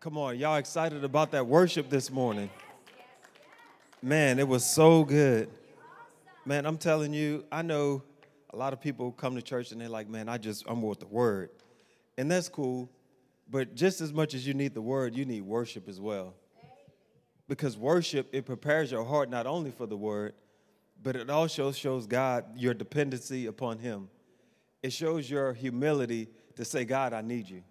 Come on, y'all excited about that worship this morning? Man, it was so good. Man, I'm telling you, I know a lot of people come to church and they're like, man, I just, I'm with the word. And that's cool. But just as much as you need the word, you need worship as well. Because worship, it prepares your heart not only for the word, but it also shows God your dependency upon Him. It shows your humility to say, God, I need you.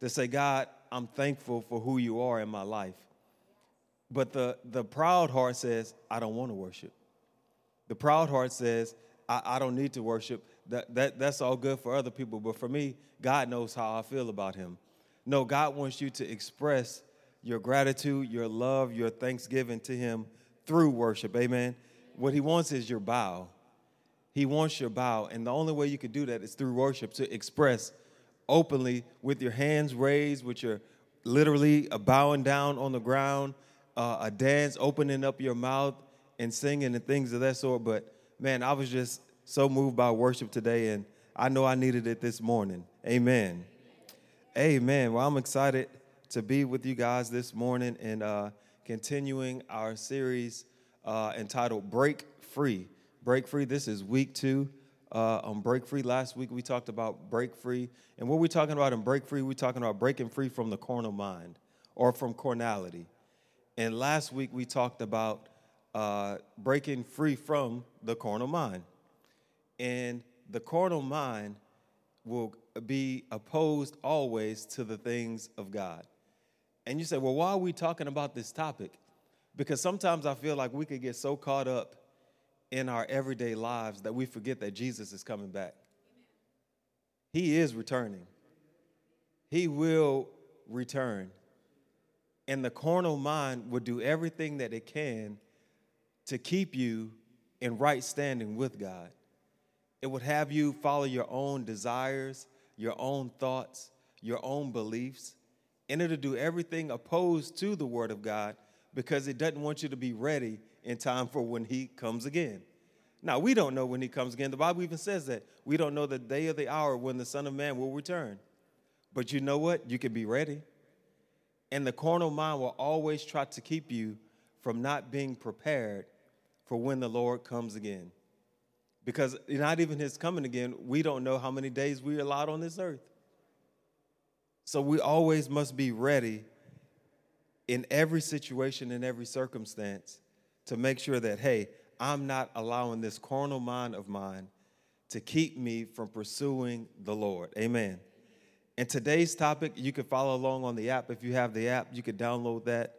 To say, God, I'm thankful for who you are in my life. But the, the proud heart says, I don't want to worship. The proud heart says, I, I don't need to worship. That, that, that's all good for other people. But for me, God knows how I feel about Him. No, God wants you to express your gratitude, your love, your thanksgiving to Him through worship. Amen. What He wants is your bow. He wants your bow. And the only way you can do that is through worship to express openly with your hands raised, with your literally bowing down on the ground, uh, a dance, opening up your mouth and singing and things of that sort. But man, I was just so moved by worship today, and I know I needed it this morning. Amen. Amen. Well, I'm excited to be with you guys this morning and uh, continuing our series uh, entitled Break Free. Break Free. This is week two uh, on Break Free. Last week we talked about Break Free. And what we're talking about in Break Free, we're talking about breaking free from the carnal mind or from carnality. And last week we talked about uh, breaking free from the carnal mind. And the carnal mind will be opposed always to the things of God. And you say, well, why are we talking about this topic? Because sometimes I feel like we could get so caught up in our everyday lives that we forget that Jesus is coming back. He is returning. He will return. And the carnal mind will do everything that it can to keep you in right standing with God. It would have you follow your own desires, your own thoughts, your own beliefs, and it'll do everything opposed to the Word of God because it doesn't want you to be ready in time for when he comes again. Now, we don't know when he comes again. The Bible even says that. We don't know the day or the hour when the Son of Man will return. But you know what? You can be ready. And the carnal mind will always try to keep you from not being prepared for when the Lord comes again. Because not even his coming again, we don't know how many days we're allowed on this earth. So we always must be ready in every situation, in every circumstance, to make sure that, hey, I'm not allowing this carnal mind of mine to keep me from pursuing the Lord. Amen. And today's topic, you can follow along on the app. If you have the app, you can download that,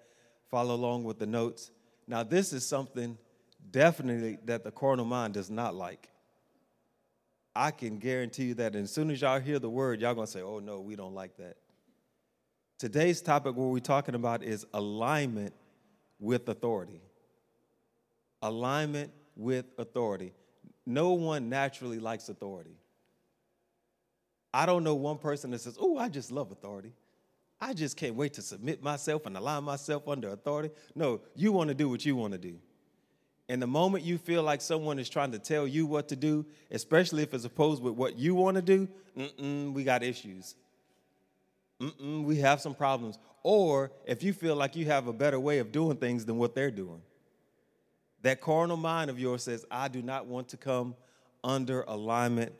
follow along with the notes. Now, this is something definitely that the carnal mind does not like. I can guarantee you that as soon as y'all hear the word, y'all gonna say, oh no, we don't like that. Today's topic, what we're talking about, is alignment with authority alignment with authority. No one naturally likes authority. I don't know one person that says, Oh, I just love authority. I just can't wait to submit myself and align myself under authority. No, you want to do what you want to do. And the moment you feel like someone is trying to tell you what to do, especially if it's opposed with what you want to do, we got issues. Mm-mm, we have some problems. Or if you feel like you have a better way of doing things than what they're doing. That carnal mind of yours says, I do not want to come under alignment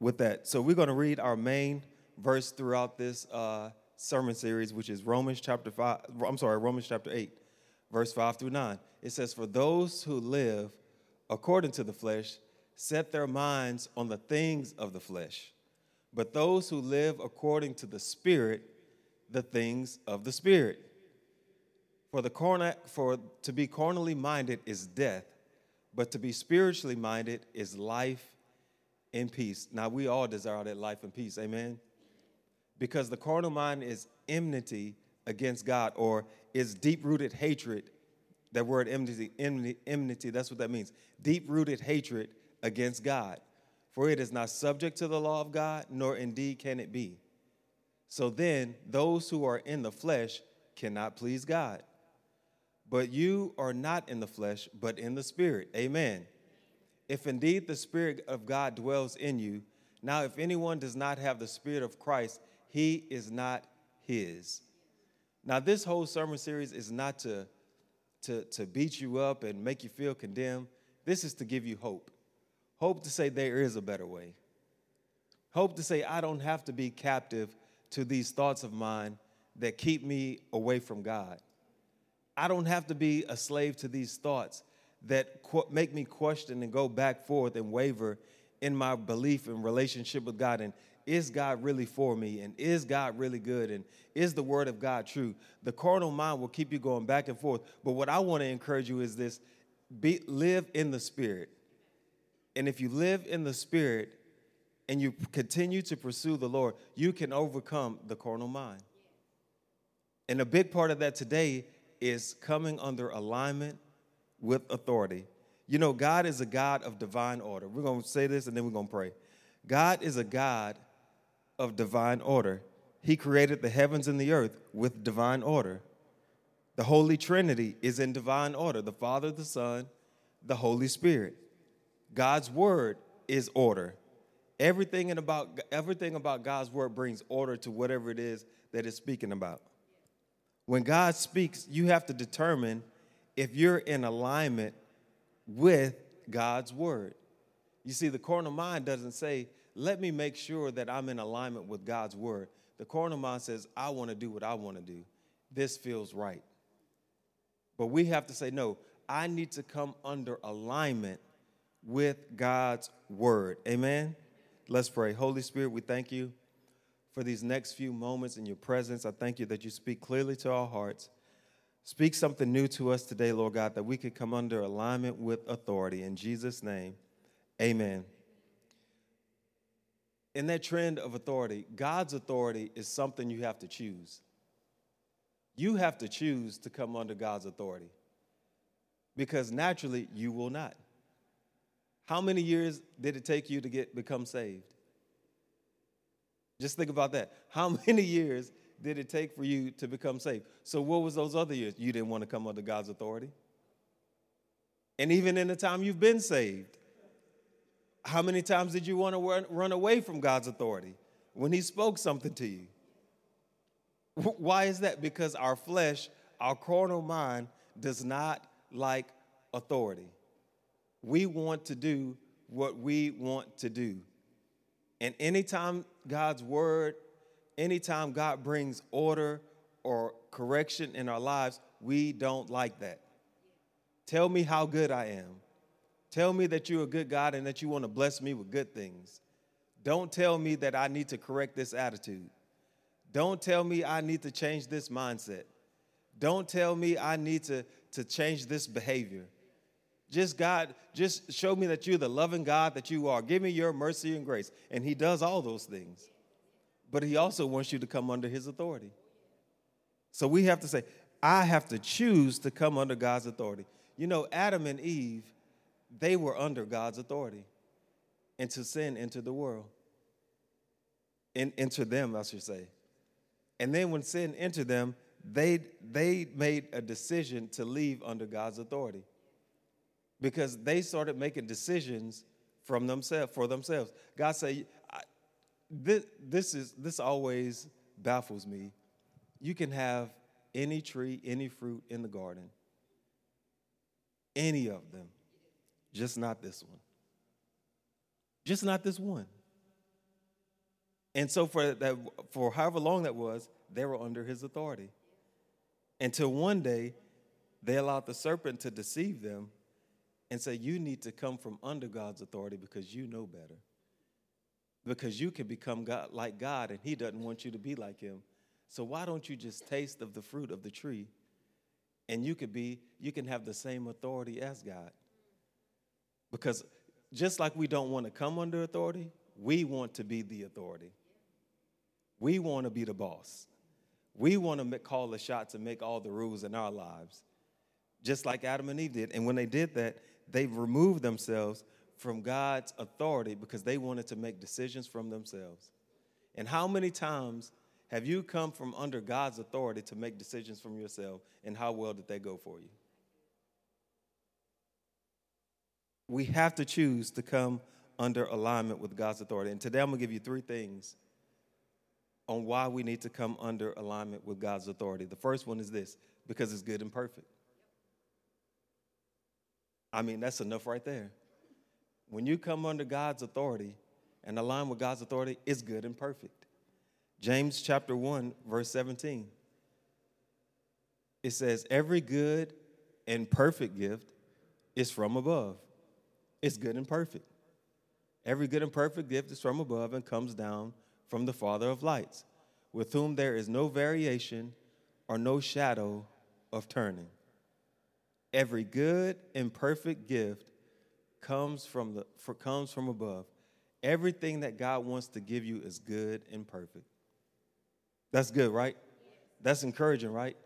with that. So we're going to read our main verse throughout this uh, sermon series, which is Romans chapter 5, I'm sorry, Romans chapter 8, verse 5 through 9. It says, For those who live according to the flesh set their minds on the things of the flesh, but those who live according to the Spirit, the things of the Spirit. For, the corner, for to be carnally minded is death, but to be spiritually minded is life and peace. Now, we all desire that life and peace, amen? Because the carnal mind is enmity against God or is deep rooted hatred. That word enmity, enmity, that's what that means. Deep rooted hatred against God. For it is not subject to the law of God, nor indeed can it be. So then, those who are in the flesh cannot please God. But you are not in the flesh, but in the Spirit. Amen. If indeed the Spirit of God dwells in you, now if anyone does not have the Spirit of Christ, he is not his. Now, this whole sermon series is not to, to, to beat you up and make you feel condemned. This is to give you hope. Hope to say there is a better way. Hope to say I don't have to be captive to these thoughts of mine that keep me away from God. I don't have to be a slave to these thoughts that make me question and go back forth and waver in my belief and relationship with God. And is God really for me? And is God really good? And is the word of God true? The carnal mind will keep you going back and forth. But what I want to encourage you is this be, live in the spirit. And if you live in the spirit and you continue to pursue the Lord, you can overcome the carnal mind. And a big part of that today is coming under alignment with authority. You know, God is a God of divine order. We're going to say this and then we're going to pray. God is a God of divine order. He created the heavens and the earth with divine order. The Holy Trinity is in divine order the Father, the Son, the Holy Spirit. God's word is order. Everything, about, everything about God's word brings order to whatever it is that it's speaking about. When God speaks, you have to determine if you're in alignment with God's word. You see, the carnal mind doesn't say, let me make sure that I'm in alignment with God's word. The carnal mind says, I want to do what I want to do. This feels right. But we have to say, no, I need to come under alignment with God's word. Amen? Let's pray. Holy Spirit, we thank you for these next few moments in your presence. I thank you that you speak clearly to our hearts. Speak something new to us today, Lord God, that we could come under alignment with authority. In Jesus' name, amen. In that trend of authority, God's authority is something you have to choose. You have to choose to come under God's authority because naturally you will not. How many years did it take you to get become saved? Just think about that. How many years did it take for you to become saved? So, what was those other years? You didn't want to come under God's authority. And even in the time you've been saved, how many times did you want to run, away from God's authority when He spoke something to you? Why is that? Because our flesh, our carnal mind, does not like authority. We want to do what we want to do. And anytime God's word, anytime God brings order or correction in our lives, we don't like that. Tell me how good I am. Tell me that you're a good God and that you want to bless me with good things. Don't tell me that I need to correct this attitude. Don't tell me I need to change this mindset. Don't tell me I need to, to change this behavior. Just God, just show me that you're the loving God that you are. Give me your mercy and grace. And He does all those things. But He also wants you to come under His authority. So we have to say, I have to choose to come under God's authority. You know, Adam and Eve, they were under God's authority. And to sin entered the world. In, enter them, I should say. And then when sin entered them, they, they made a decision to leave under God's authority because they started making decisions from themselves for themselves. God said, this, this is this always baffles me. You can have any tree, any fruit in the garden, any of them, just not this one. Just not this one. And so for that, for however long that was, they were under his authority. Until one day, they allowed the serpent to deceive them and say, You need to come from under God's authority because you know better. Because you can become God, like God, and He doesn't want you to be like Him. So why don't you just taste of the fruit of the tree and you could be, you can have the same authority as God? Because just like we don't want to come under authority, we want to be the authority. We want to be the boss. We want to call the shots and make all the rules in our lives, just like Adam and Eve did. And when they did that, they removed themselves from God's authority because they wanted to make decisions from themselves. And how many times have you come from under God's authority to make decisions from yourself, and how well did they go for you? We have to choose to come under alignment with God's authority. And today I'm going to give you three things on why we need to come under alignment with God's authority. The first one is this because it's good and perfect. I mean, that's enough right there. When you come under God's authority and align with God's authority, it's good and perfect. James chapter 1, verse 17. It says, Every good and perfect gift is from above. It's good and perfect. Every good and perfect gift is from above and comes down from the Father of lights, with whom there is no variation or no shadow of turning. Every good and perfect gift comes from, the, for, comes from above. Everything that God wants to give you is good and perfect. That's good, right? That's encouraging, right?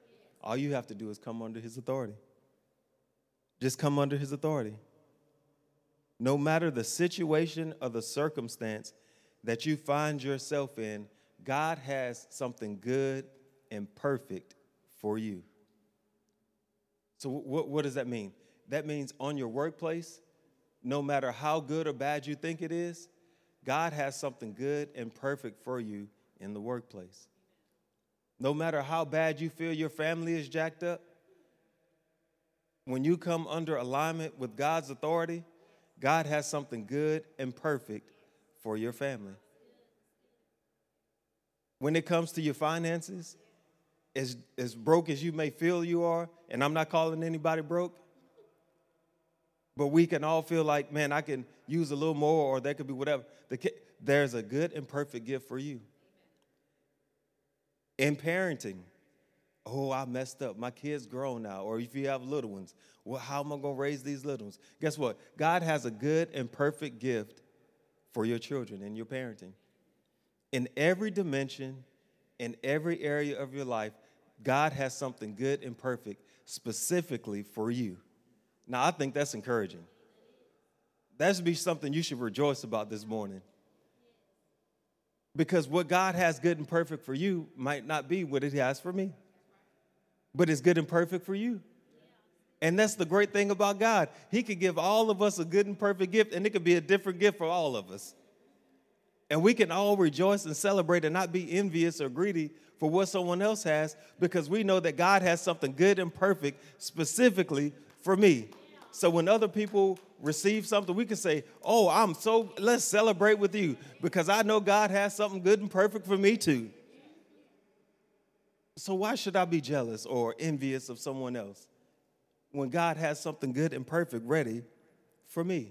All you have to do is come under His authority. Just come under His authority. No matter the situation or the circumstance that you find yourself in, God has something good and perfect for you. So, what, what does that mean? That means on your workplace, no matter how good or bad you think it is, God has something good and perfect for you in the workplace. No matter how bad you feel your family is jacked up, when you come under alignment with God's authority, God has something good and perfect for your family. When it comes to your finances, as, as broke as you may feel you are, and I'm not calling anybody broke, but we can all feel like, man, I can use a little more, or that could be whatever. The, there's a good and perfect gift for you. In parenting, oh, I messed up. My kid's grown now. Or if you have little ones, well, how am I going to raise these little ones? Guess what? God has a good and perfect gift for your children and your parenting. In every dimension, in every area of your life, God has something good and perfect specifically for you. Now, I think that's encouraging. That should be something you should rejoice about this morning. Because what God has good and perfect for you might not be what He has for me, but it's good and perfect for you. And that's the great thing about God. He could give all of us a good and perfect gift, and it could be a different gift for all of us. And we can all rejoice and celebrate and not be envious or greedy for what someone else has because we know that God has something good and perfect specifically for me. So when other people receive something, we can say, Oh, I'm so, let's celebrate with you because I know God has something good and perfect for me too. So why should I be jealous or envious of someone else when God has something good and perfect ready for me?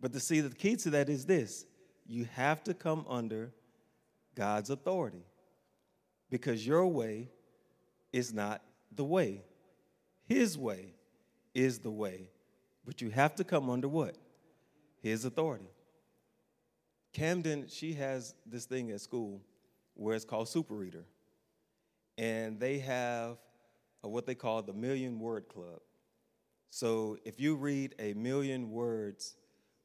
But to see, the key to that is this you have to come under God's authority because your way is not the way, His way is the way. But you have to come under what? His authority. Camden, she has this thing at school where it's called Super Reader. And they have what they call the Million Word Club. So if you read a million words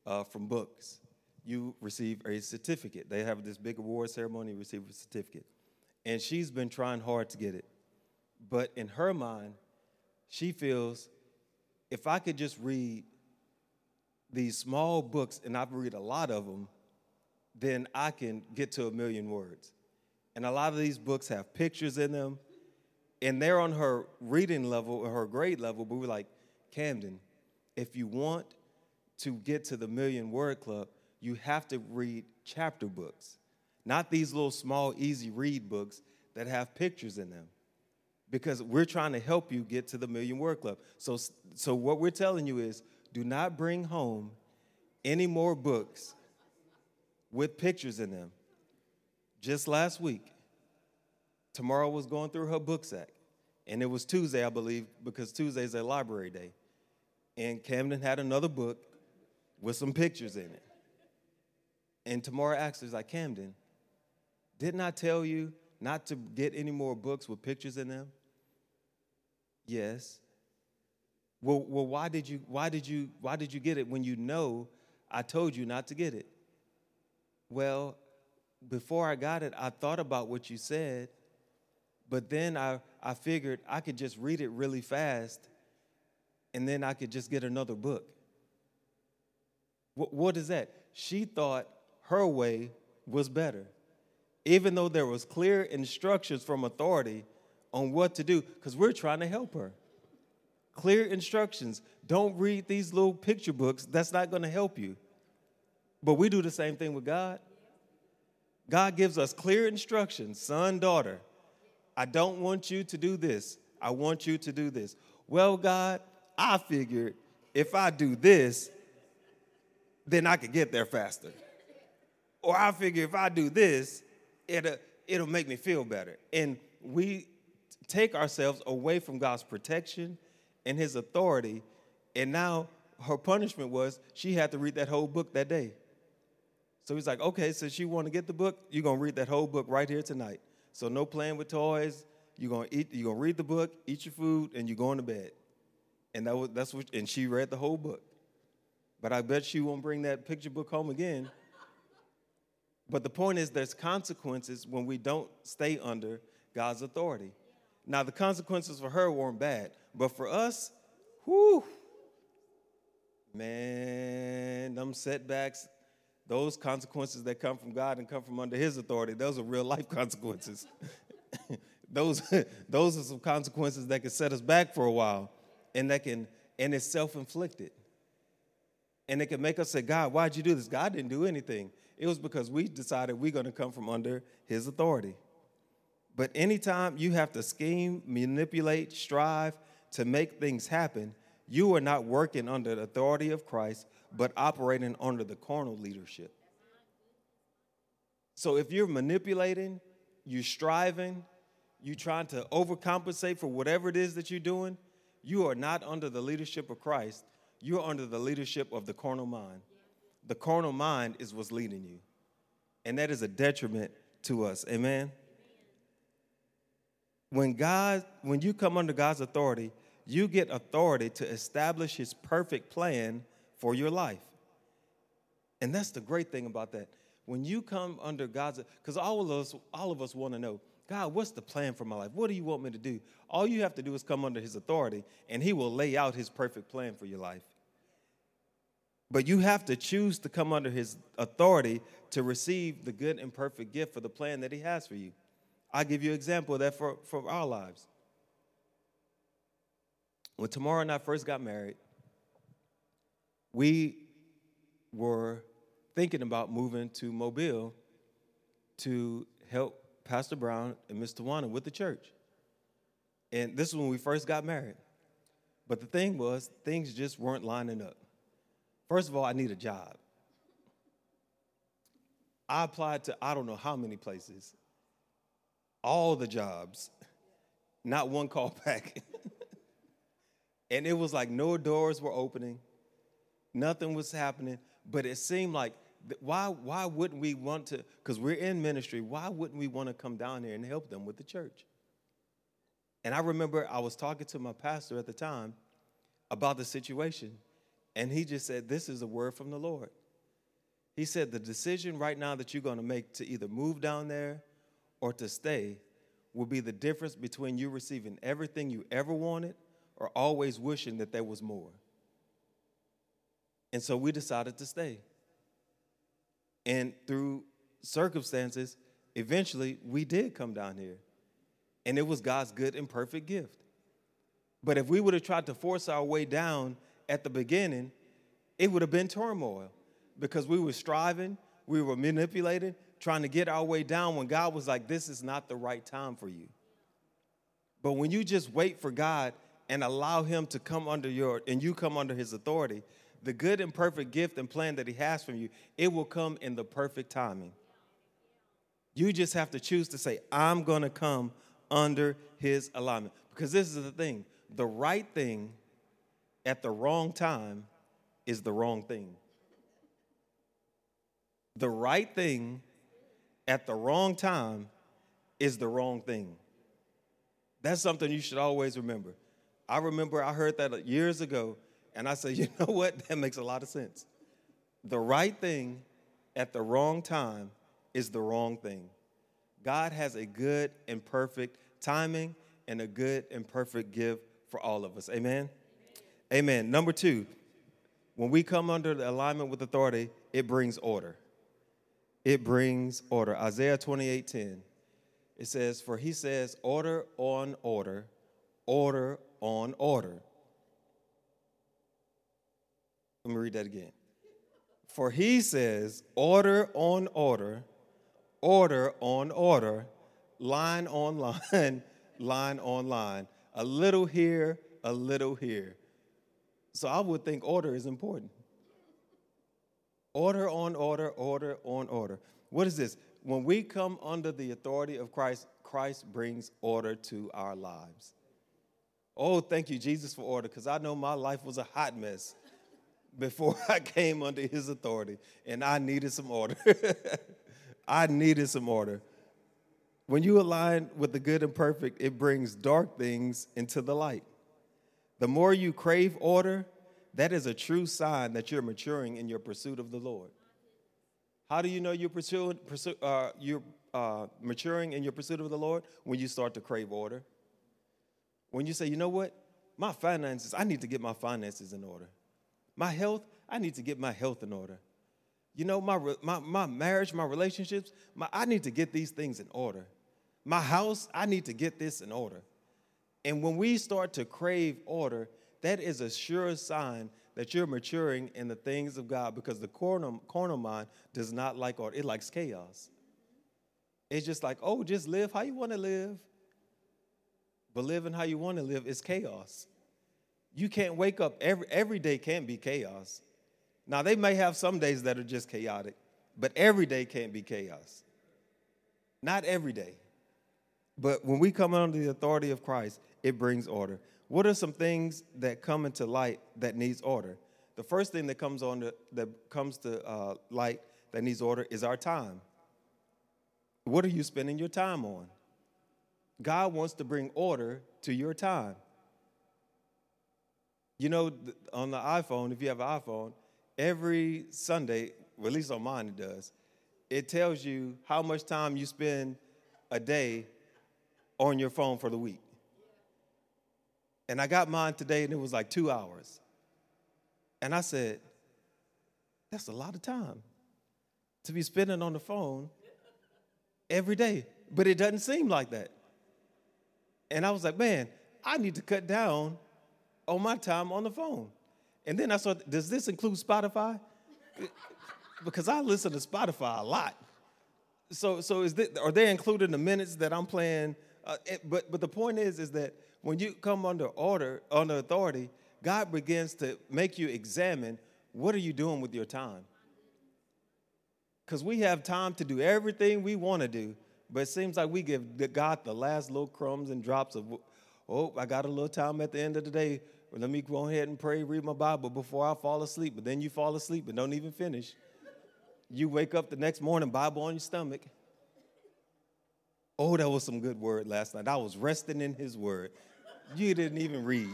uh, from books, you receive a certificate. They have this big award ceremony, you receive a certificate. And she's been trying hard to get it. But in her mind, she feels if I could just read these small books, and I've read a lot of them, then I can get to a million words. And a lot of these books have pictures in them, and they're on her reading level or her grade level, but we're like, Camden, if you want to get to the million word club, you have to read chapter books, not these little small, easy read books that have pictures in them because we're trying to help you get to the Million Word Club. So, so what we're telling you is do not bring home any more books with pictures in them. Just last week, Tamara was going through her book sack, and it was Tuesday, I believe, because Tuesday is a library day. And Camden had another book with some pictures in it. And Tamara asked her, like, Camden, didn't I tell you not to get any more books with pictures in them? Yes. Well, well, why did you why did you why did you get it when you know I told you not to get it? Well, before I got it, I thought about what you said, but then I, I figured I could just read it really fast and then I could just get another book. What, what is that? She thought her way was better. Even though there was clear instructions from authority on what to do, because we're trying to help her. Clear instructions. Don't read these little picture books. That's not going to help you. But we do the same thing with God. God gives us clear instructions, son, daughter. I don't want you to do this. I want you to do this. Well, God, I figured if I do this, then I could get there faster. Or I figure if I do this, it'll, it'll make me feel better. And we take ourselves away from God's protection and his authority. And now her punishment was she had to read that whole book that day. So he's like, okay, since you want to get the book, you're gonna read that whole book right here tonight. So no playing with toys. You're gonna eat, you're gonna read the book, eat your food, and you're going to bed. And that was that's what and she read the whole book. But I bet she won't bring that picture book home again. But the point is there's consequences when we don't stay under God's authority. Now the consequences for her weren't bad, but for us, whoo, man, them setbacks, those consequences that come from God and come from under His authority, those are real life consequences. those, those are some consequences that can set us back for a while, and that can, and it's self-inflicted. And it can make us say, God, why'd you do this? God didn't do anything. It was because we decided we're going to come from under His authority. But anytime you have to scheme, manipulate, strive to make things happen, you are not working under the authority of Christ, but operating under the carnal leadership. So if you're manipulating, you're striving, you're trying to overcompensate for whatever it is that you're doing, you are not under the leadership of Christ. You're under the leadership of the carnal mind. The carnal mind is what's leading you. And that is a detriment to us. Amen when God, when you come under God's authority, you get authority to establish his perfect plan for your life. And that's the great thing about that. When you come under God's, because all of us, all of us want to know, God, what's the plan for my life? What do you want me to do? All you have to do is come under his authority, and he will lay out his perfect plan for your life. But you have to choose to come under his authority to receive the good and perfect gift for the plan that he has for you. I'll give you an example of that for, for our lives. When Tamara and I first got married, we were thinking about moving to Mobile to help Pastor Brown and Mr. Tawana with the church. And this is when we first got married. But the thing was, things just weren't lining up. First of all, I need a job. I applied to I don't know how many places all the jobs, not one call back. and it was like no doors were opening, nothing was happening, but it seemed like why why wouldn't we want to because we're in ministry why wouldn't we want to come down here and help them with the church and i remember i was talking to my pastor at the time about the situation and he just said this is a word from the lord he said the decision right now that you're going to make to either move down there or to stay will be the difference between you receiving everything you ever wanted or always wishing that there was more. And so we decided to stay. And through circumstances, eventually we did come down here. And it was God's good and perfect gift. But if we would have tried to force our way down at the beginning, it would have been turmoil because we were striving, we were manipulating, trying to get our way down when God was like, this is not the right time for you. But when you just wait for God and allow Him to come under your, and you come under His authority, the good and perfect gift and plan that He has for you, it will come in the perfect timing. You just have to choose to say, I'm going to come under His alignment. Because this is the thing the right thing at the wrong time is the wrong thing. The right thing at the wrong time is the wrong thing. That's something you should always remember. I remember I heard that years ago, and I said, you know what? That makes a lot of sense. The right thing at the wrong time is the wrong thing. God has a good and perfect timing and a good and perfect gift for all of us. Amen? Amen. Number two, when we come under the alignment with authority, it brings order it brings order. Isaiah 28 10. It says, For he says, order on order, order on order. Let me read that again. For he says, order on order, order on order, line on line, line on line, a little here, a little here. So I would think order is important. Order on order, order on order. What is this? When we come under the authority of Christ, Christ brings order to our lives. Oh, thank you, Jesus, for order, because I know my life was a hot mess before I came under his authority, and I needed some order. I needed some order. When you align with the good and perfect, it brings dark things into the light. The more you crave order, that is a true sign that you're maturing in your pursuit of the Lord. How do you know you're, pursuing, pursue, uh, you're uh, maturing in your pursuit of the Lord? When you start to crave order. When you say, you know what? My finances, I need to get my finances in order. My health, I need to get my health in order. You know, my, my, my marriage, my relationships, my, I need to get these things in order. My house, I need to get this in order. And when we start to crave order, that is a sure sign that you're maturing in the things of God because the carnal, carnal mind does not like order, it likes chaos. It's just like, oh, just live how you want to live. But living how you want to live is chaos. You can't wake up every every day can't be chaos. Now they may have some days that are just chaotic, but every day can't be chaos. Not every day. But when we come under the authority of Christ, it brings order. What are some things that come into light that needs order? The first thing that comes on the, that comes to uh, light that needs order is our time. What are you spending your time on? God wants to bring order to your time. You know, on the iPhone, if you have an iPhone, every Sunday, well, at least on mine it does, it tells you how much time you spend a day on your phone for the week. And I got mine today and it was like two hours. And I said, that's a lot of time to be spending on the phone every day. But it doesn't seem like that. And I was like, man, I need to cut down on my time on the phone. And then I saw, does this include Spotify? because I listen to Spotify a lot. So, so is this, are they including the minutes that I'm playing? Uh, it, but, but the point is, is that when you come under order, under authority, God begins to make you examine what are you doing with your time? Because we have time to do everything we want to do, but it seems like we give God the last little crumbs and drops of, oh, I got a little time at the end of the day. Let me go ahead and pray, read my Bible before I fall asleep. But then you fall asleep and don't even finish. You wake up the next morning, Bible on your stomach. Oh, that was some good word last night. I was resting in his word you didn't even read.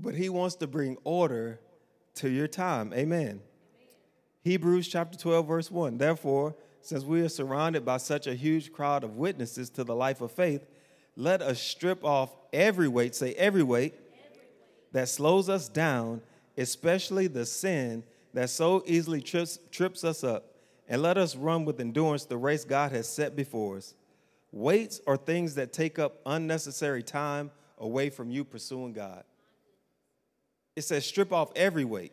But he wants to bring order to your time. Amen. Hebrews chapter 12, verse 1. Therefore, since we are surrounded by such a huge crowd of witnesses to the life of faith, let us strip off every weight, say every weight, that slows us down, especially the sin that so easily trips, trips us up, and let us run with endurance the race God has set before us. Weights are things that take up unnecessary time away from you pursuing God. It says strip off every weight.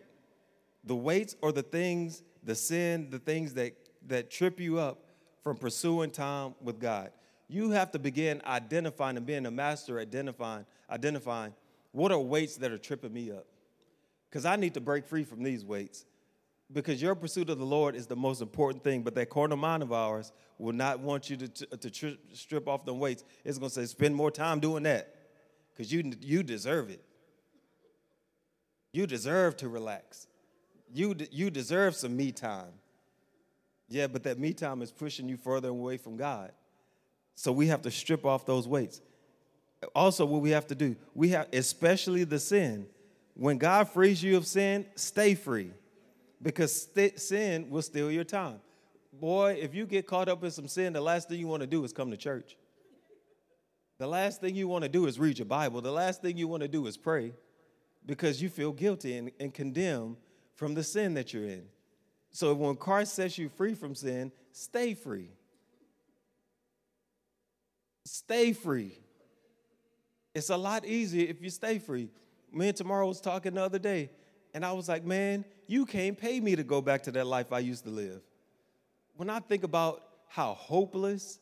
The weights are the things, the sin, the things that, that trip you up from pursuing time with God. You have to begin identifying and being a master identifying, identifying what are weights that are tripping me up. Because I need to break free from these weights because your pursuit of the Lord is the most important thing. But that carnal mind of ours will not want you to, to, to strip off the weights. It's going to say, spend more time doing that because you, you deserve it. You deserve to relax. You, you deserve some me time. Yeah, but that me time is pushing you further away from God. So we have to strip off those weights. Also, what we have to do, we have, especially the sin. When God frees you of sin, stay free because st- sin will steal your time. Boy, if you get caught up in some sin, the last thing you want to do is come to church. The last thing you want to do is read your Bible. The last thing you want to do is pray because you feel guilty and, and condemned from the sin that you're in. So when Christ sets you free from sin, stay free. Stay free. It's a lot easier if you stay free. Me and Tamara was talking the other day, and I was like, man, you can't pay me to go back to that life I used to live. When I think about how hopeless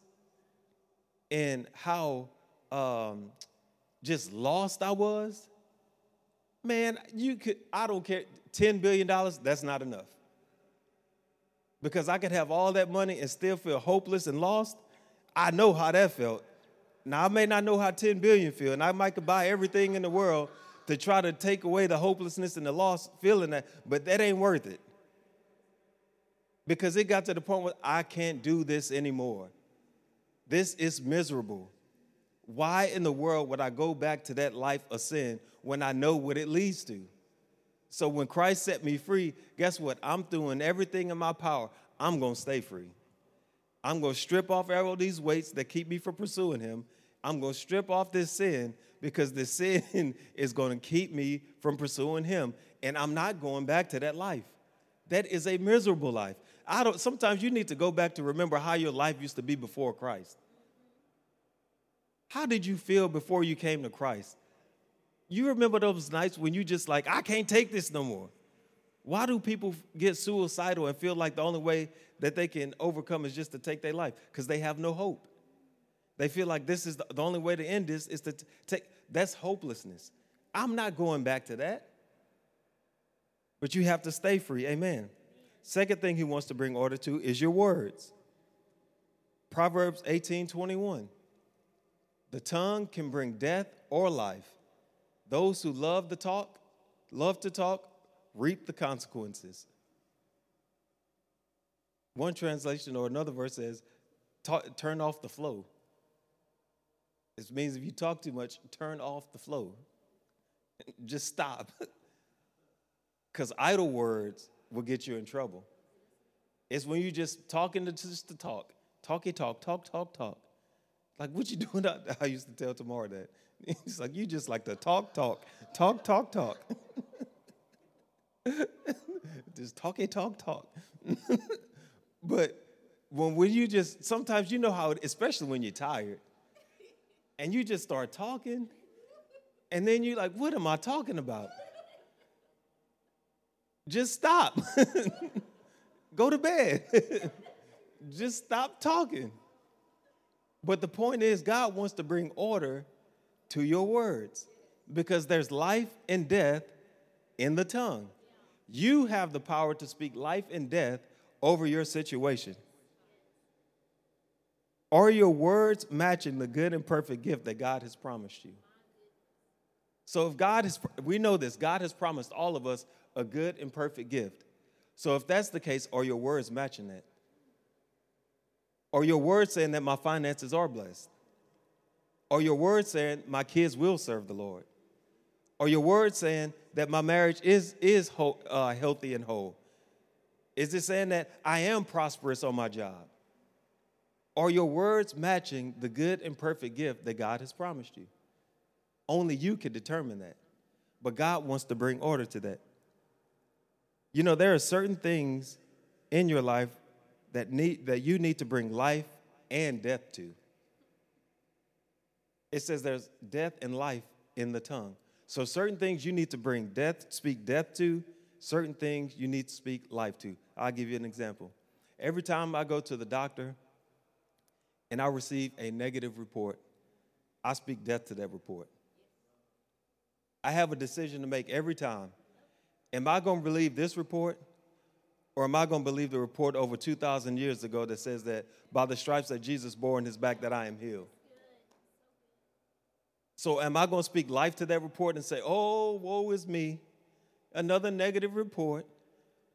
and how um, just lost I was, man, you could, I don't care, $10 billion, that's not enough. Because I could have all that money and still feel hopeless and lost. I know how that felt. Now I may not know how 10 billion feel, and I might could buy everything in the world to try to take away the hopelessness and the lost feeling that, but that ain't worth it. Because it got to the point where I can't do this anymore. This is miserable. Why in the world would I go back to that life of sin when I know what it leads to? So when Christ set me free, guess what? I'm doing everything in my power. I'm going to stay free. I'm going to strip off all these weights that keep me from pursuing him. I'm going to strip off this sin because the sin is going to keep me from pursuing him and I'm not going back to that life. That is a miserable life. I don't sometimes you need to go back to remember how your life used to be before Christ. How did you feel before you came to Christ? You remember those nights when you just like, I can't take this no more. Why do people get suicidal and feel like the only way that they can overcome is just to take their life? Because they have no hope. They feel like this is the, the only way to end this is to t- take. That's hopelessness. I'm not going back to that. But you have to stay free. Amen. Second thing he wants to bring order to is your words. Proverbs 18 21. The tongue can bring death or life. Those who love to talk, love to talk, reap the consequences. One translation or another verse says, turn off the flow. It means if you talk too much, turn off the flow. Just stop. Because idle words will get you in trouble. It's when you're just talking to just to talk. Talky talk, talk, talk, talk. Like, what you doing? Out? I used to tell Tamara that. It's like, you just like to talk, talk, talk, talk, talk. just talky, talk, talk. but when, when you just, sometimes you know how, it, especially when you're tired, and you just start talking, and then you're like, what am I talking about? Just stop. Go to bed. just stop talking. But the point is, God wants to bring order to your words because there's life and death in the tongue. You have the power to speak life and death over your situation. Are your words matching the good and perfect gift that God has promised you? So, if God has, we know this, God has promised all of us a good and perfect gift. So, if that's the case, are your words matching that? Or your words saying that my finances are blessed? Or your words saying my kids will serve the Lord? Or your words saying that my marriage is, is uh, healthy and whole? Is it saying that I am prosperous on my job? Are your words matching the good and perfect gift that God has promised you? Only you can determine that. But God wants to bring order to that. You know, there are certain things in your life that, need, that you need to bring life and death to. It says there's death and life in the tongue. So certain things you need to bring death, speak death to, certain things you need to speak life to. I'll give you an example. Every time I go to the doctor and I receive a negative report, I speak death to that report. I have a decision to make every time. Am I going to believe this report or am I going to believe the report over 2,000 years ago that says that by the stripes that Jesus bore in his back that I am healed? So am I going to speak life to that report and say, oh, woe is me, another negative report?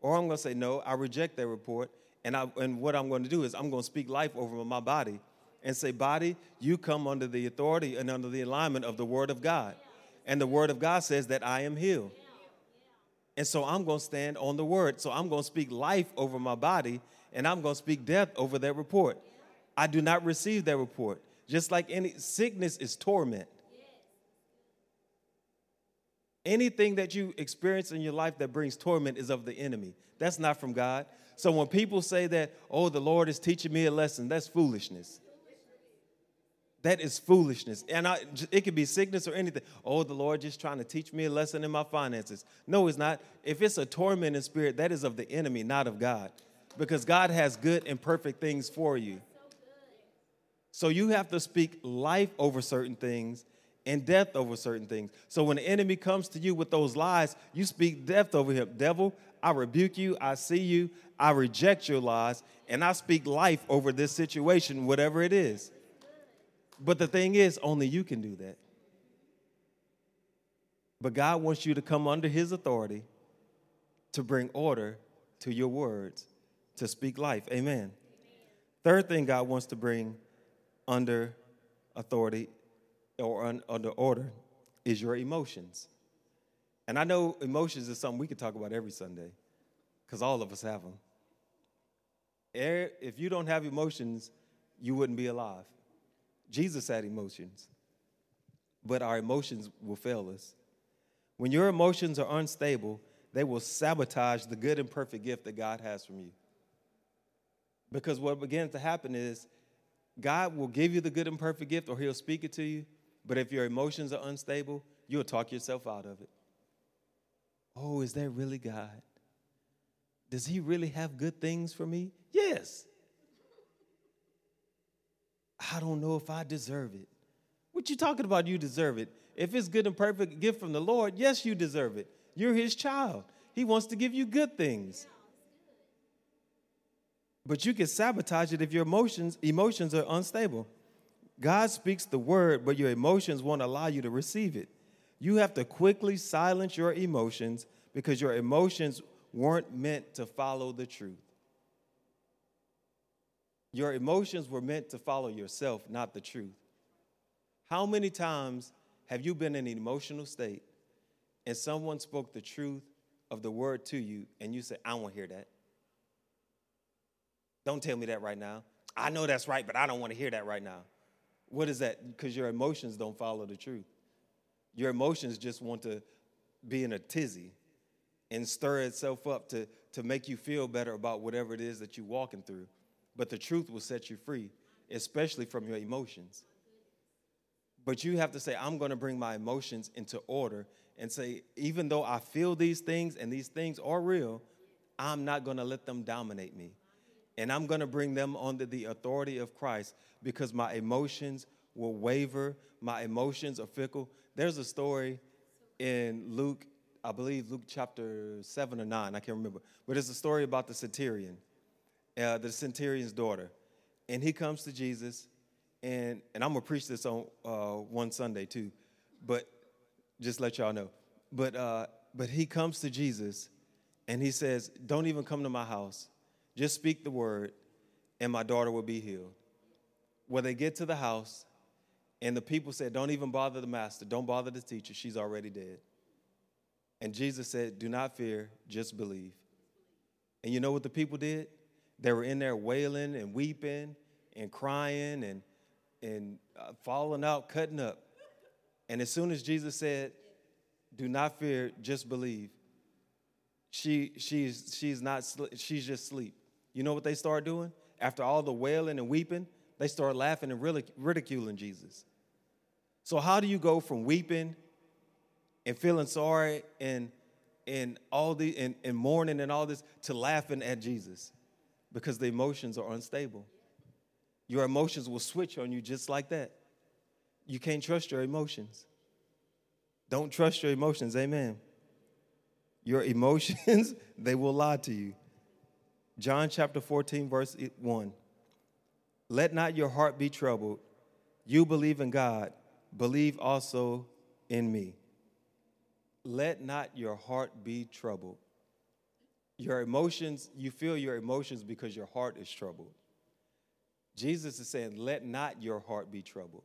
Or I'm going to say, no, I reject that report. And, I, and what I'm going to do is I'm going to speak life over my body and say, body, you come under the authority and under the alignment of the Word of God. And the Word of God says that I am healed. And so I'm going to stand on the word. So I'm going to speak life over my body and I'm going to speak death over that report. I do not receive that report. Just like any sickness is torment. Anything that you experience in your life that brings torment is of the enemy. That's not from God. So when people say that, oh, the Lord is teaching me a lesson, that's foolishness. That is foolishness. And I, it could be sickness or anything. Oh, the Lord just trying to teach me a lesson in my finances. No, it's not. If it's a tormenting spirit, that is of the enemy, not of God. Because God has good and perfect things for you. So you have to speak life over certain things and death over certain things. So when the enemy comes to you with those lies, you speak death over him. Devil, I rebuke you, I see you, I reject your lies, and I speak life over this situation, whatever it is. But the thing is, only you can do that. But God wants you to come under His authority to bring order to your words, to speak life. Amen. Amen. Third thing God wants to bring under authority or un, under order is your emotions. And I know emotions is something we could talk about every Sunday because all of us have them. Er, if you don't have emotions, you wouldn't be alive. Jesus had emotions, but our emotions will fail us. When your emotions are unstable, they will sabotage the good and perfect gift that God has from you. Because what begins to happen is God will give you the good and perfect gift or he'll speak it to you, but if your emotions are unstable, you'll talk yourself out of it. Oh, is that really God? Does he really have good things for me? Yes. I don't know if I deserve it. What you talking about? You deserve it. If it's good and perfect gift from the Lord, yes, you deserve it. You're his child. He wants to give you good things. But you can sabotage it if your emotions emotions are unstable. God speaks the word, but your emotions won't allow you to receive it. You have to quickly silence your emotions because your emotions weren't meant to follow the truth. Your emotions were meant to follow yourself, not the truth. How many times have you been in an emotional state and someone spoke the truth of the word to you and you said, I don't want to hear that? Don't tell me that right now. I know that's right, but I don't want to hear that right now. What is that? Because your emotions don't follow the truth. Your emotions just want to be in a tizzy and stir itself up to, to make you feel better about whatever it is that you're walking through but the truth will set you free, especially from your emotions. But you have to say, I'm going to bring my emotions into order and say, even though I feel these things and these things are real, I'm not going to let them dominate me. And I'm going to bring them under the authority of Christ because my emotions will waver, my emotions are fickle. There's a story in Luke, I believe Luke chapter 7 or 9, I can't remember, but it's a story about the centurion uh, the centurion's daughter. And he comes to Jesus, and, and I'm to preach this on uh, one Sunday too, but just let y'all know. But, uh, but he comes to Jesus, and he says, Don't even come to my house. Just speak the word, and my daughter will be healed. Well, they get to the house, and the people said, Don't even bother the master, don't bother the teacher, she's already dead. And Jesus said, Do not fear, just believe. And you know what the people did? They were in there wailing and weeping and crying and, and uh, falling out, cutting up. And as soon as Jesus said, Do not fear, just believe, she, she's, she's, not, she's just asleep. You know what they start doing? After all the wailing and weeping, they start laughing and ridiculing Jesus. So, how do you go from weeping and feeling sorry and, and all the and, and mourning and all this to laughing at Jesus? Because the emotions are unstable. Your emotions will switch on you just like that. You can't trust your emotions. Don't trust your emotions. Amen. Your emotions, they will lie to you. John chapter 14, verse 1. Let not your heart be troubled. You believe in God, believe also in me. Let not your heart be troubled. Your emotions, you feel your emotions because your heart is troubled. Jesus is saying, let not your heart be troubled.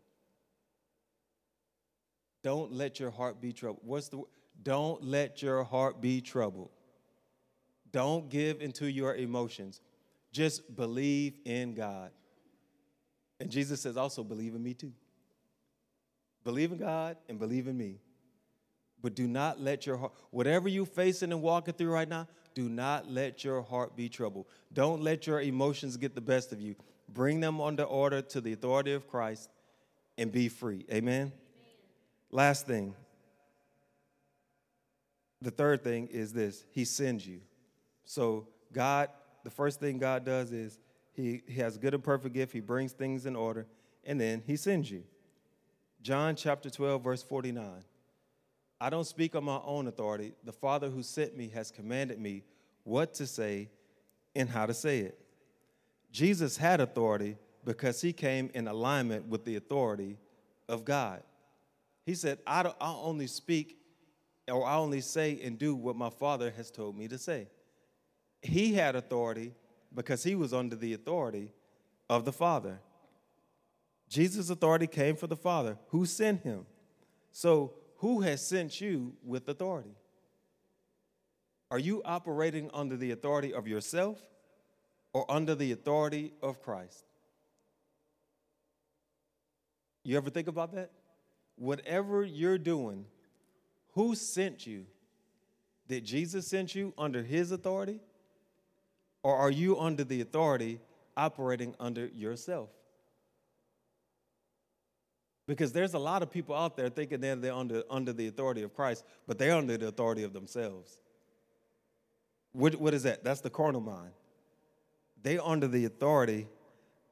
Don't let your heart be troubled. What's the don't let your heart be troubled. Don't give into your emotions. Just believe in God. And Jesus says, also believe in me too. Believe in God and believe in me. But do not let your heart, whatever you're facing and walking through right now, do not let your heart be troubled. Don't let your emotions get the best of you. Bring them under order to the authority of Christ and be free. Amen? Amen. Last thing. The third thing is this He sends you. So, God, the first thing God does is He, he has good and perfect gift. He brings things in order, and then He sends you. John chapter 12, verse 49. I don't speak on my own authority. The Father who sent me has commanded me what to say and how to say it. Jesus had authority because he came in alignment with the authority of God. He said, I, I only speak or I only say and do what my Father has told me to say. He had authority because he was under the authority of the Father. Jesus' authority came from the Father who sent him. So, who has sent you with authority? Are you operating under the authority of yourself or under the authority of Christ? You ever think about that? Whatever you're doing, who sent you? Did Jesus send you under his authority? Or are you under the authority operating under yourself? Because there's a lot of people out there thinking they're, they're under, under the authority of Christ, but they're under the authority of themselves. What, what is that? That's the carnal mind. They're under the authority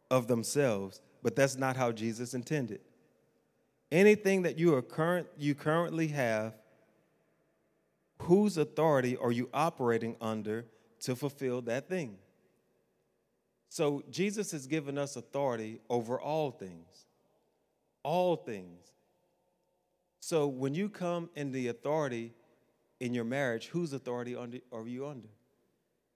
of themselves, but that's not how Jesus intended. Anything that you are current you currently have, whose authority are you operating under to fulfill that thing? So Jesus has given us authority over all things all things. So when you come in the authority in your marriage, whose authority are you under?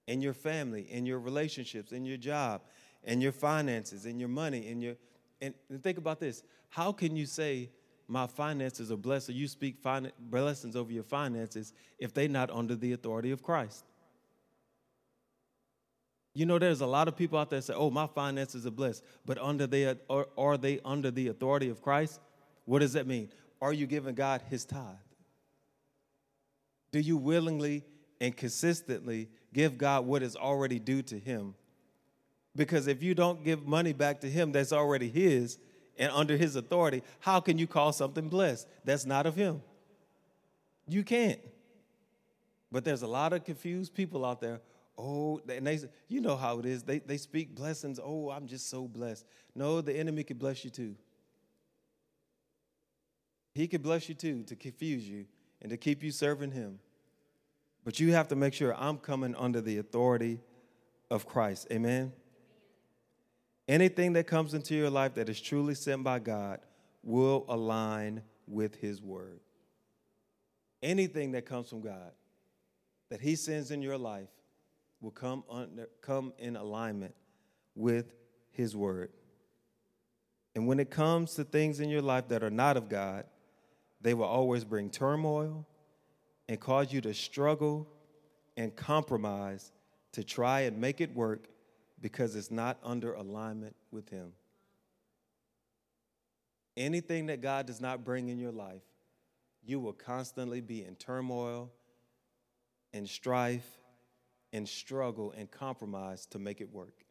In your family, in your relationships, in your job, in your finances, in your money, in your and, think about this. How can you say my finances are blessed or you speak fin- blessings over your finances if they're not under the authority of Christ? You know, there's a lot of people out there say, "Oh, my finances are blessed," but under the are, are they under the authority of Christ? What does that mean? Are you giving God His tithe? Do you willingly and consistently give God what is already due to Him? Because if you don't give money back to Him that's already His and under His authority, how can you call something blessed that's not of Him? You can't. But there's a lot of confused people out there Oh, and they, you know how it is. They, they speak blessings. Oh, I'm just so blessed. No, the enemy could bless you too. He could bless you too to confuse you and to keep you serving him. But you have to make sure I'm coming under the authority of Christ. Amen. Anything that comes into your life that is truly sent by God will align with his word. Anything that comes from God that he sends in your life will come, under, come in alignment with His Word. And when it comes to things in your life that are not of God, they will always bring turmoil and cause you to struggle and compromise to try and make it work because it's not under alignment with Him. Anything that God does not bring in your life, you will constantly be in turmoil and strife and struggle and compromise to make it work.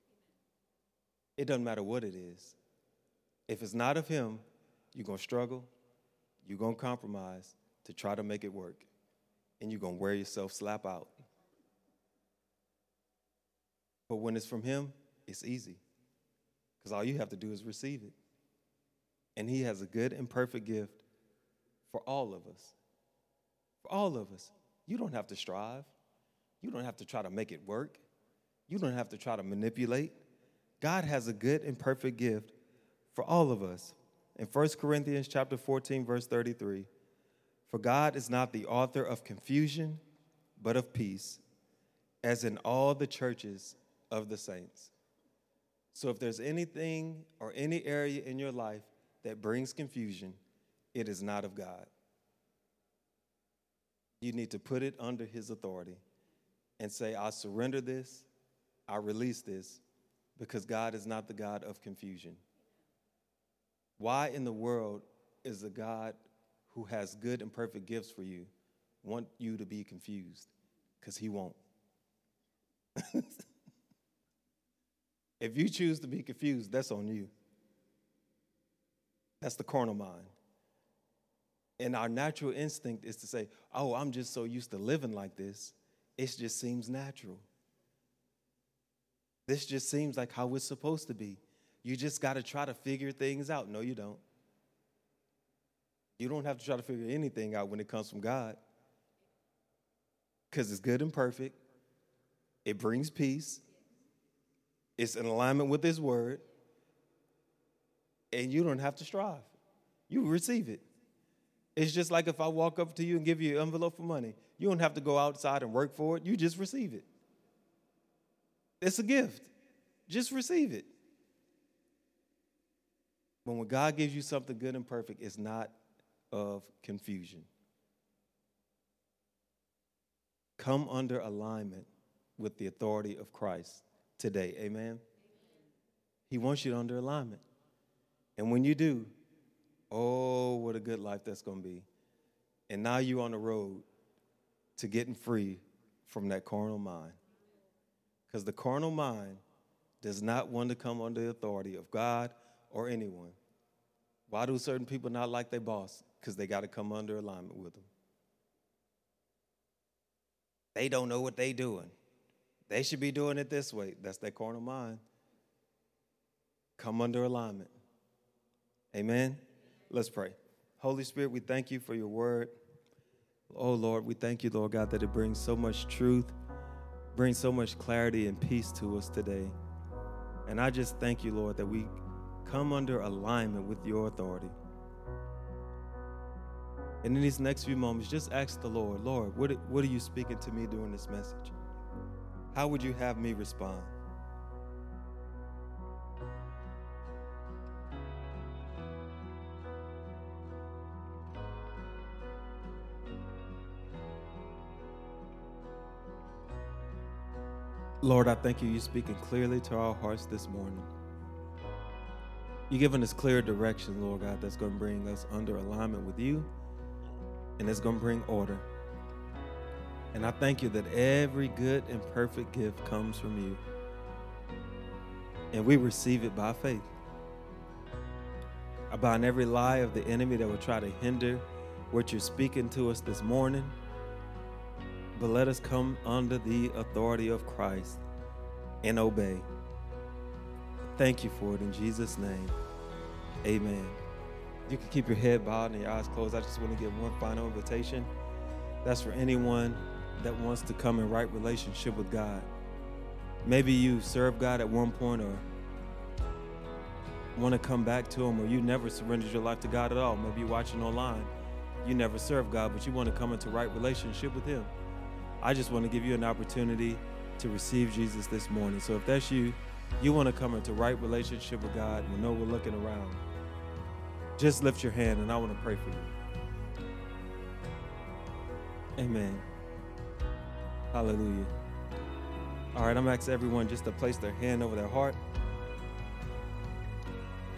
It doesn't matter what it is. If it's not of Him, you're going to struggle, you're going to compromise to try to make it work, and you're going to wear yourself slap out. But when it's from Him, it's easy because all you have to do is receive it. And He has a good and perfect gift for all of us. For all of us. You don't have to strive. You don't have to try to make it work. You don't have to try to manipulate. God has a good and perfect gift for all of us. In 1 Corinthians chapter 14 verse 33, for God is not the author of confusion, but of peace, as in all the churches of the saints. So if there's anything or any area in your life that brings confusion, it is not of God. You need to put it under his authority and say, I surrender this, I release this, because God is not the God of confusion. Why in the world is the God who has good and perfect gifts for you want you to be confused? Because he won't. if you choose to be confused, that's on you. That's the carnal mind. And our natural instinct is to say, oh, I'm just so used to living like this, it just seems natural. This just seems like how it's supposed to be. You just got to try to figure things out. No, you don't. You don't have to try to figure anything out when it comes from God because it's good and perfect. It brings peace. It's in alignment with His word. And you don't have to strive. You receive it. It's just like if I walk up to you and give you an envelope for money. You don't have to go outside and work for it. You just receive it. It's a gift. Just receive it. But when God gives you something good and perfect, it's not of confusion. Come under alignment with the authority of Christ today. Amen. He wants you under alignment. And when you do, oh, what a good life that's going to be. And now you're on the road to getting free from that carnal mind. Because the carnal mind does not want to come under the authority of God or anyone. Why do certain people not like their boss? Because they got to come under alignment with them. They don't know what they are doing. They should be doing it this way. That's their carnal mind. Come under alignment. Amen. Let's pray. Holy Spirit, we thank you for your word. Oh Lord, we thank you, Lord God, that it brings so much truth, brings so much clarity and peace to us today. And I just thank you, Lord, that we come under alignment with your authority. And in these next few moments, just ask the Lord, Lord, what, what are you speaking to me during this message? How would you have me respond? Lord, I thank you, you're speaking clearly to our hearts this morning. You're giving us clear direction, Lord God, that's going to bring us under alignment with you and it's going to bring order. And I thank you that every good and perfect gift comes from you. And we receive it by faith. About every lie of the enemy that will try to hinder what you're speaking to us this morning. But let us come under the authority of Christ and obey. Thank you for it in Jesus' name. Amen. You can keep your head bowed and your eyes closed. I just want to give one final invitation. That's for anyone that wants to come in right relationship with God. Maybe you served God at one point or want to come back to Him, or you never surrendered your life to God at all. Maybe you're watching online. You never served God, but you want to come into right relationship with Him. I just want to give you an opportunity to receive Jesus this morning. So if that's you, you want to come into right relationship with God, we know we're looking around. Just lift your hand and I want to pray for you. Amen. Hallelujah. All right, I'm asking everyone just to place their hand over their heart.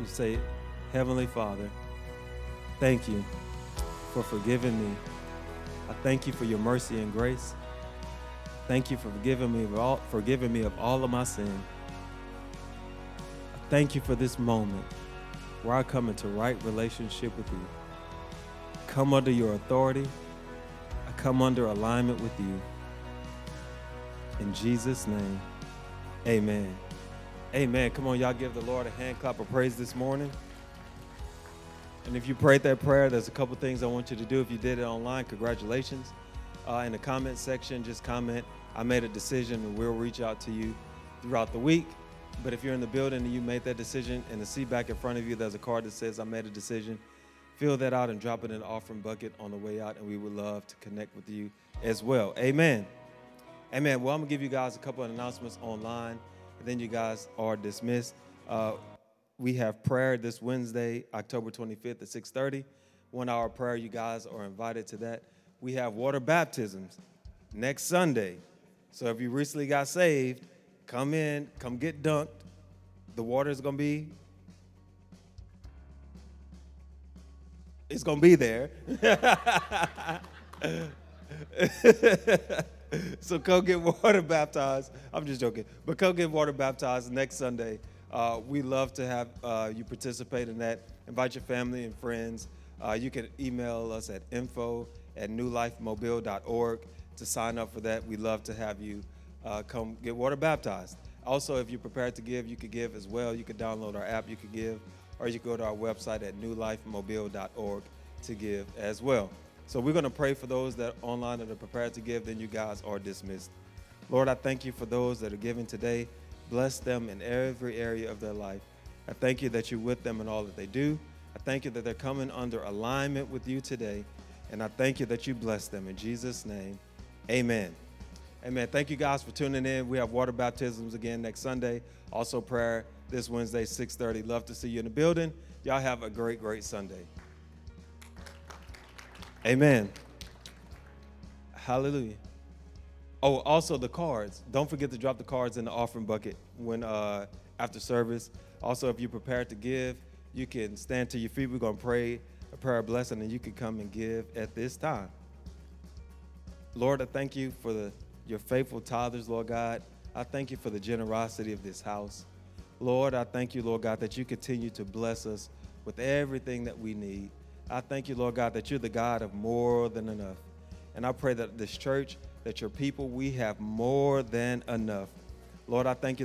You say, Heavenly Father, thank you for forgiving me. I thank you for your mercy and grace. Thank you for forgiving me of all, forgiving me of all of my sin. I thank you for this moment where I come into right relationship with you. Come under your authority. I come under alignment with you. In Jesus' name, amen. Amen. Come on, y'all give the Lord a hand clap of praise this morning. And if you prayed that prayer, there's a couple things I want you to do. If you did it online, congratulations. Uh, in the comment section, just comment, I made a decision, and we'll reach out to you throughout the week. But if you're in the building and you made that decision, and the seat back in front of you, there's a card that says, I made a decision. Fill that out and drop it in the offering bucket on the way out, and we would love to connect with you as well. Amen. Amen. Well, I'm going to give you guys a couple of announcements online, and then you guys are dismissed. Uh, we have prayer this Wednesday, October 25th at 6:30. One hour prayer. You guys are invited to that. We have water baptisms next Sunday. So if you recently got saved, Come in, come get dunked. The water is going to be it's going to be there. so come get water baptized. I'm just joking, but come get water baptized next Sunday. Uh, we love to have uh, you participate in that. Invite your family and friends. Uh, you can email us at info at newlifemobile.org to sign up for that. We love to have you uh, come get water baptized. Also, if you're prepared to give, you could give as well. You could download our app, you could give, or you could go to our website at newlifemobile.org to give as well. So we're going to pray for those that are online that are prepared to give, then you guys are dismissed. Lord, I thank you for those that are giving today. Bless them in every area of their life. I thank you that you're with them in all that they do. I thank you that they're coming under alignment with you today. And I thank you that you bless them. In Jesus' name, amen. Amen. Thank you guys for tuning in. We have water baptisms again next Sunday. Also prayer this Wednesday, 6:30. Love to see you in the building. Y'all have a great, great Sunday. Amen. Hallelujah. Oh, also the cards. Don't forget to drop the cards in the offering bucket when uh, after service. Also, if you're prepared to give, you can stand to your feet. We're gonna pray a prayer blessing, and you can come and give at this time. Lord, I thank you for the, your faithful tithers, Lord God. I thank you for the generosity of this house. Lord, I thank you, Lord God, that you continue to bless us with everything that we need. I thank you, Lord God, that you're the God of more than enough. And I pray that this church, that your people, we have more than enough. Lord, I thank you that.